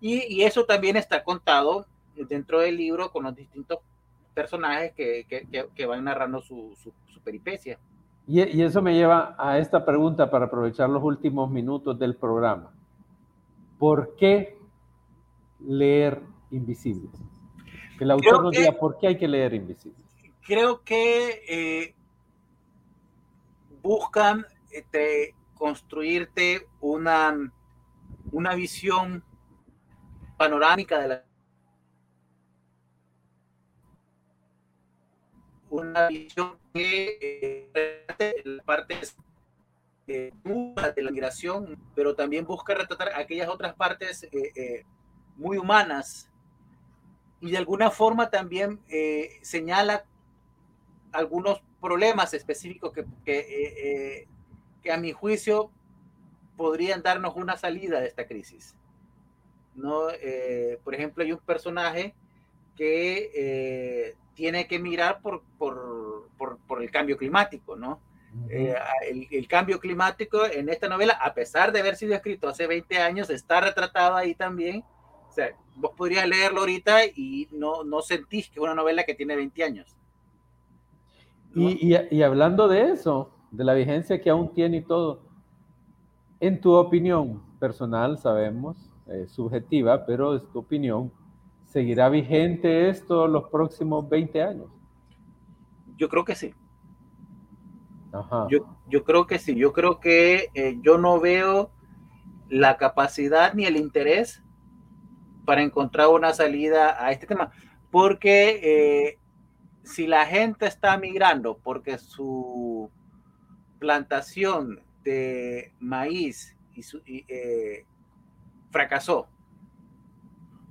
Y, y, eso también está contado dentro del libro con los distintos personajes que, que, que- que van narrando su, su, su peripecia. Y, y eso me lleva a esta pregunta para aprovechar los últimos minutos del programa. ¿Por qué leer Invisibles? Que el autor nos diga por qué hay que leer Invisibles. creo que eh, buscan este, construirte una, una visión panorámica de la una visión que eh, las partes eh, de la migración, pero también busca retratar aquellas otras partes eh, eh, muy humanas. Y de alguna forma también eh, señala algunos problemas específicos que, que, eh, eh, que a mi juicio podrían darnos una salida de esta crisis. ¿no? Eh, por ejemplo, hay un personaje que eh, tiene que mirar por, por, por, por el cambio climático, ¿no? Eh, el, el cambio climático en esta novela, a pesar de haber sido escrito hace 20 años, está retratado ahí también. O sea, vos podrías leerlo ahorita y no, no sentís que es una novela que tiene 20 años. Y, y- y hablando de eso, de la vigencia que aún tiene y todo, en tu opinión personal, sabemos, eh, subjetiva, pero es tu opinión, ¿seguirá vigente esto los próximos 20 años? Yo creo que sí. Ajá. Yo, yo creo que sí. Yo creo que eh, yo no veo la capacidad ni el interés para encontrar una salida a este tema. Porque eh, si la gente está migrando porque su plantación de maíz y su- y, eh, fracasó,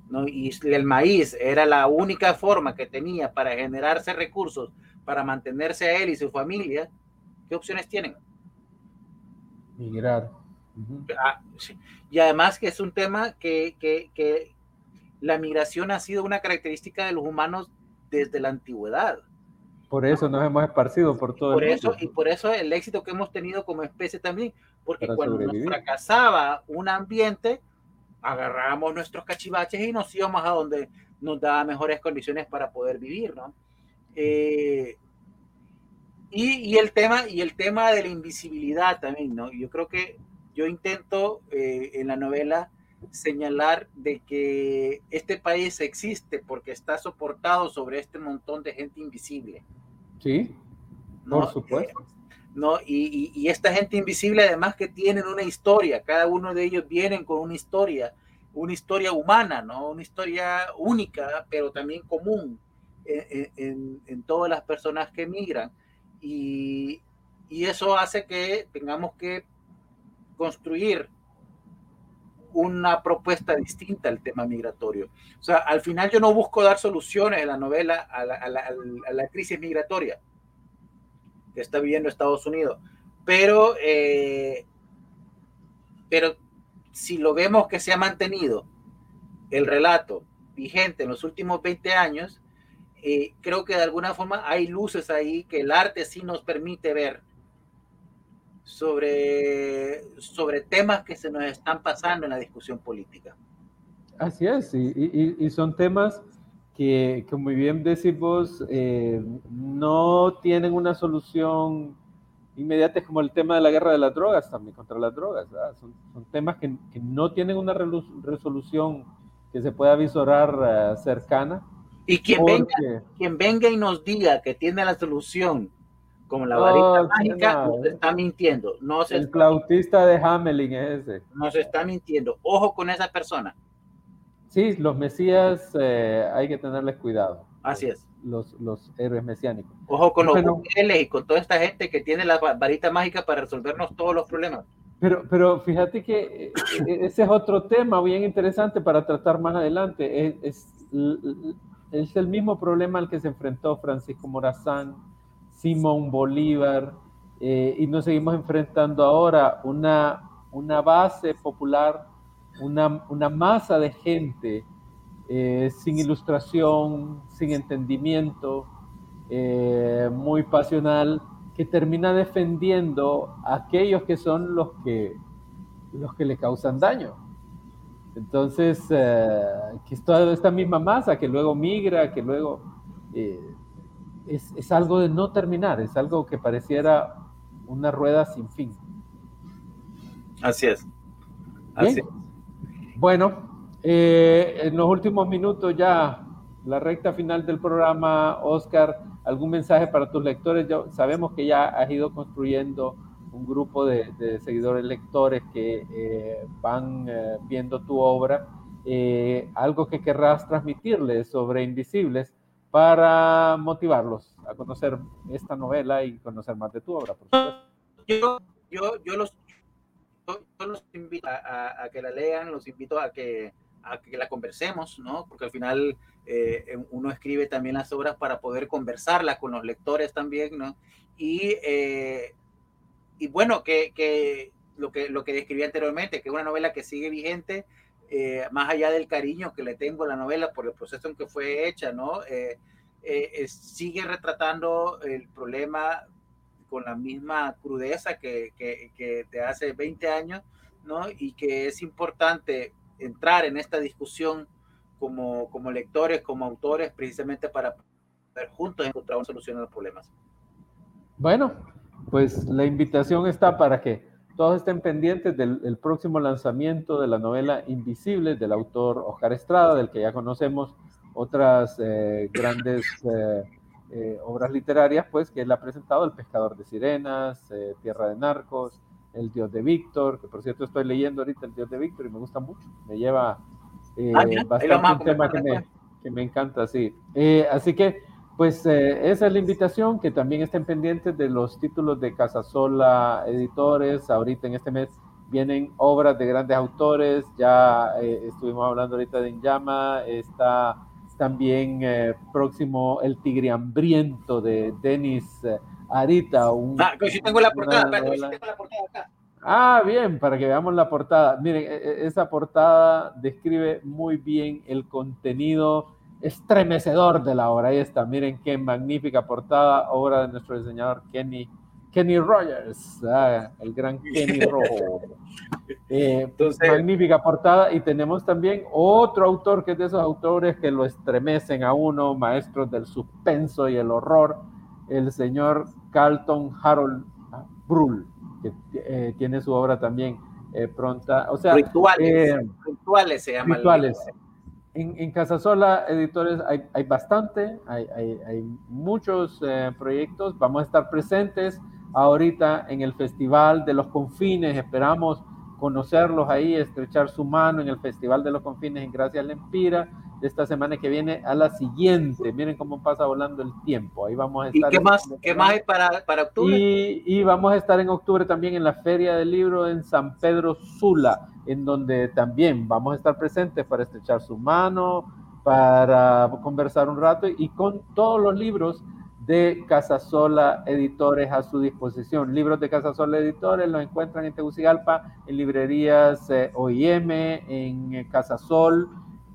¿no? y el maíz era la única forma que tenía para generarse recursos para mantenerse a él y su familia, ¿qué opciones tienen? Migrar. Ah. Y además que es un tema que, que- que la migración ha sido una característica de los humanos desde la antigüedad. Por eso nos hemos esparcido por todo Por el eso, mundo. y por eso el éxito que hemos tenido como especie también, porque Para cuando nos fracasaba un ambiente, agarrábamos nuestros cachivaches y nos íbamos a donde nos daba mejores condiciones para poder vivir, ¿no? Eh, y, y el tema, y el tema de la invisibilidad también, ¿no? Yo creo que yo intento eh, en la novela señalar de que este país existe porque está soportado sobre este montón de gente invisible. Sí, ¿no? por supuesto. Eh, ¿no? Y, y- y esta gente invisible además que tienen una historia, cada uno de ellos vienen con una historia, una historia humana, ¿no? Una historia única, pero también común en, en- en todas las personas que emigran. Y, y eso hace que tengamos que construir una propuesta distinta al tema migratorio. O sea, al final yo no busco dar soluciones en la novela a la, crisis migratoria que está viviendo Estados Unidos, pero, eh, pero si lo vemos que se ha mantenido el relato vigente en los últimos 20 años, eh, creo que de alguna forma hay luces ahí que el arte sí nos permite ver sobre, sobre temas que se nos están pasando en la discusión política. Así es, y, y- y son temas que, que muy bien decís vos, eh, no tienen una solución inmediata, es como el tema de la guerra de las drogas también, contra las drogas, ¿verdad? Son, son temas que, que no tienen una resolución que se pueda visorar eh, cercana. Y quien venga, porque- quien venga y nos diga que tiene la solución como la varita Oh, mágica, no, nos está mintiendo. El está, flautista de Hamelin es ese. nos está mintiendo. Ojo con esa persona. Sí, los mesías eh, hay que tenerles cuidado. Así es. Los, los héroes mesiánicos. Ojo con los bukeles y con toda esta gente que tiene la va- varita mágica para resolvernos todos los problemas. Pero, pero fíjate que eh, eh, ese es otro tema bien interesante para tratar más adelante. Es, es, l- es el mismo problema al que se enfrentó Francisco Morazán, Simón Bolívar, eh, y nos seguimos enfrentando ahora una, una base popular, una, una masa de gente eh, sin ilustración, sin entendimiento, eh, muy pasional, que termina defendiendo a aquellos que son los que, los que le causan daño. Entonces, que toda esta misma masa que luego migra, que luego es, es algo de no terminar, es algo que pareciera una rueda sin fin. Así es. Así es. Bueno, eh, en los últimos minutos ya, la recta final del programa, Oscar, ¿algún mensaje para tus lectores? Yo, sabemos que ya has ido construyendo un grupo de, de seguidores lectores que eh, van eh, viendo tu obra. Algo que querrás transmitirles sobre Invisibles para motivarlos a conocer esta novela y conocer más de tu obra, por supuesto. Yo, yo, yo los, yo, los invito a que la lean, los invito a que, a que la conversemos, ¿no? Porque al final eh, uno escribe también las obras para poder conversarlas con los lectores también, ¿no? Y, eh, y bueno, que, que lo que lo que describí anteriormente, que es una novela que sigue vigente, eh, más allá del cariño que le tengo a la novela por el proceso en que fue hecha, ¿no? Eh, eh, sigue retratando el problema con la misma crudeza que, que, que de hace 20 años, ¿no? Y que es importante entrar en esta discusión como, como lectores, como autores, precisamente para poder juntos encontrar una solución a los problemas. Bueno, pues la invitación está para que todos estén pendientes del el próximo lanzamiento de la novela Invisibles del autor Oscar Estrada, del que ya conocemos otras eh, grandes eh, eh, obras literarias, pues que él ha presentado El pescador de sirenas, Tierra de narcos, El dios de Víctor, que por cierto estoy leyendo ahorita El dios de Víctor y me gusta mucho, me lleva Ah, bastante un tema que me, que me encanta, sí. Así que pues eh, esa es la invitación, que también estén pendientes de los títulos de Casasola Editores. Ahorita en este mes vienen obras de grandes autores, ya eh, estuvimos hablando ahorita de Llama, está también eh, próximo El Tigre Hambriento de Denis eh, Arita. Un, Ah, que sí tengo la portada, tengo la portada acá. Ah, bien, para que veamos la portada. Miren, e- e- esa portada describe muy bien el contenido estremecedor de la obra. Ahí está, miren qué magnífica portada, obra de nuestro diseñador Kenny, Kenny Rogers, ah, el gran Kenny Rojo. [LAUGHS] Eh, Entonces- magnífica portada y tenemos también otro autor que es de esos autores que lo estremecen a uno, maestros del suspenso y el horror, el señor Carlton Harold Brull, que eh, tiene su obra también eh, pronta, o sea, rituales, rituales se llama. el rituales. libro. En, en Casasola Editores hay, hay bastante, hay, hay- hay muchos eh, proyectos. Vamos a estar presentes ahorita en el Festival de los Confines. Esperamos conocerlos ahí, estrechar su mano en el Festival de los Confines en Gracias Lempira de esta semana que viene a la siguiente. Miren cómo pasa volando el tiempo. Ahí vamos a ¿Y estar. qué ese más, qué más hay para, para octubre? Y, y vamos a estar en octubre también en la Feria del Libro en San Pedro Sula, en donde también vamos a estar presentes para estrechar su mano, para conversar un rato y con todos los libros de Casasola Editores a su disposición. Libros de Casasola Editores los encuentran en Tegucigalpa, en librerías eh, OIM, en eh, Casasol,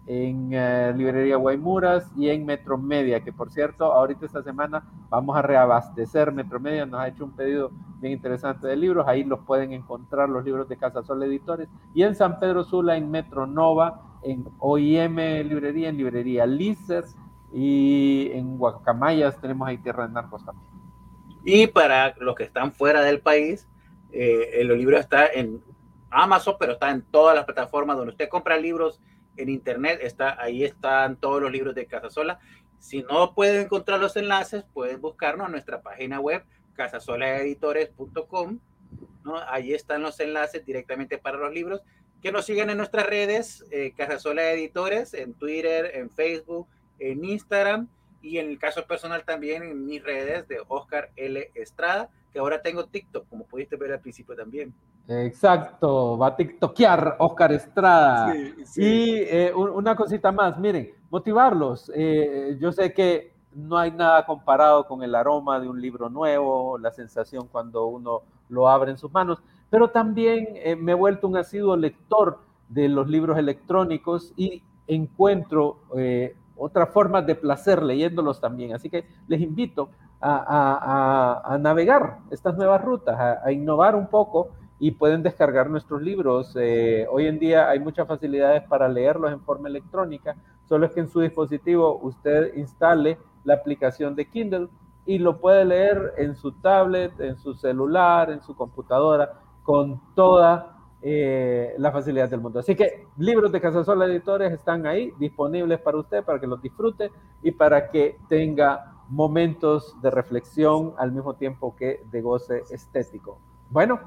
en eh, librería Guaymuras y en Metromedia, que por cierto, ahorita esta semana vamos a reabastecer Metromedia, nos ha hecho un pedido bien interesante de libros, ahí los pueden encontrar los libros de Casa Sol Editores, y en San Pedro Sula, en Metronova, en OIM Librería, en Librería Lícer, y en Guacamayas tenemos ahí Tierra de Narcos también. Y para los que están fuera del país, eh, el libro está en Amazon, pero está en todas las plataformas donde usted compra libros en internet. Está, ahí están todos los libros de Casasola. Si no pueden encontrar los enlaces, pueden buscarnos en nuestra página web, casasolaeditores.com. ¿no? Ahí están los enlaces directamente para los libros. Que nos sigan en nuestras redes, eh, Casasola Editores, en Twitter, en Facebook, en Instagram y en el caso personal también en mis redes de Oscar L. Estrada, que ahora tengo TikTok, como pudiste ver al principio también. Exacto, va a tiktokear Oscar Estrada. Sí, sí. Y eh, un- una cosita más, miren, motivarlos. Eh, yo sé que no hay nada comparado con el aroma de un libro nuevo, la sensación cuando uno lo abre en sus manos, pero también eh, me he vuelto un asiduo lector de los libros electrónicos y encuentro eh, otras formas de placer leyéndolos también. Así que les invito a, navegar estas nuevas rutas, a, innovar un poco y pueden descargar nuestros libros. Eh, hoy en día hay muchas facilidades para leerlos en forma electrónica, solo es que en su dispositivo usted instale la aplicación de Kindle y lo puede leer en su tablet, en su celular, en su computadora, con toda eh, la facilidad del mundo. Así que libros de Casasola Editores están ahí disponibles para usted, para que los disfrute y para que tenga momentos de reflexión al mismo tiempo que de goce estético. Bueno,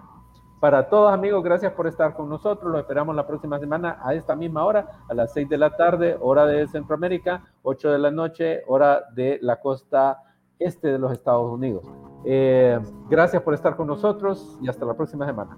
para todos amigos, gracias por estar con nosotros. Los esperamos la próxima semana a esta misma hora, a las 6 de la tarde, hora de Centroamérica, 8 de la noche, hora de la costa este de los Estados Unidos. Eh, gracias por estar con nosotros y hasta la próxima semana.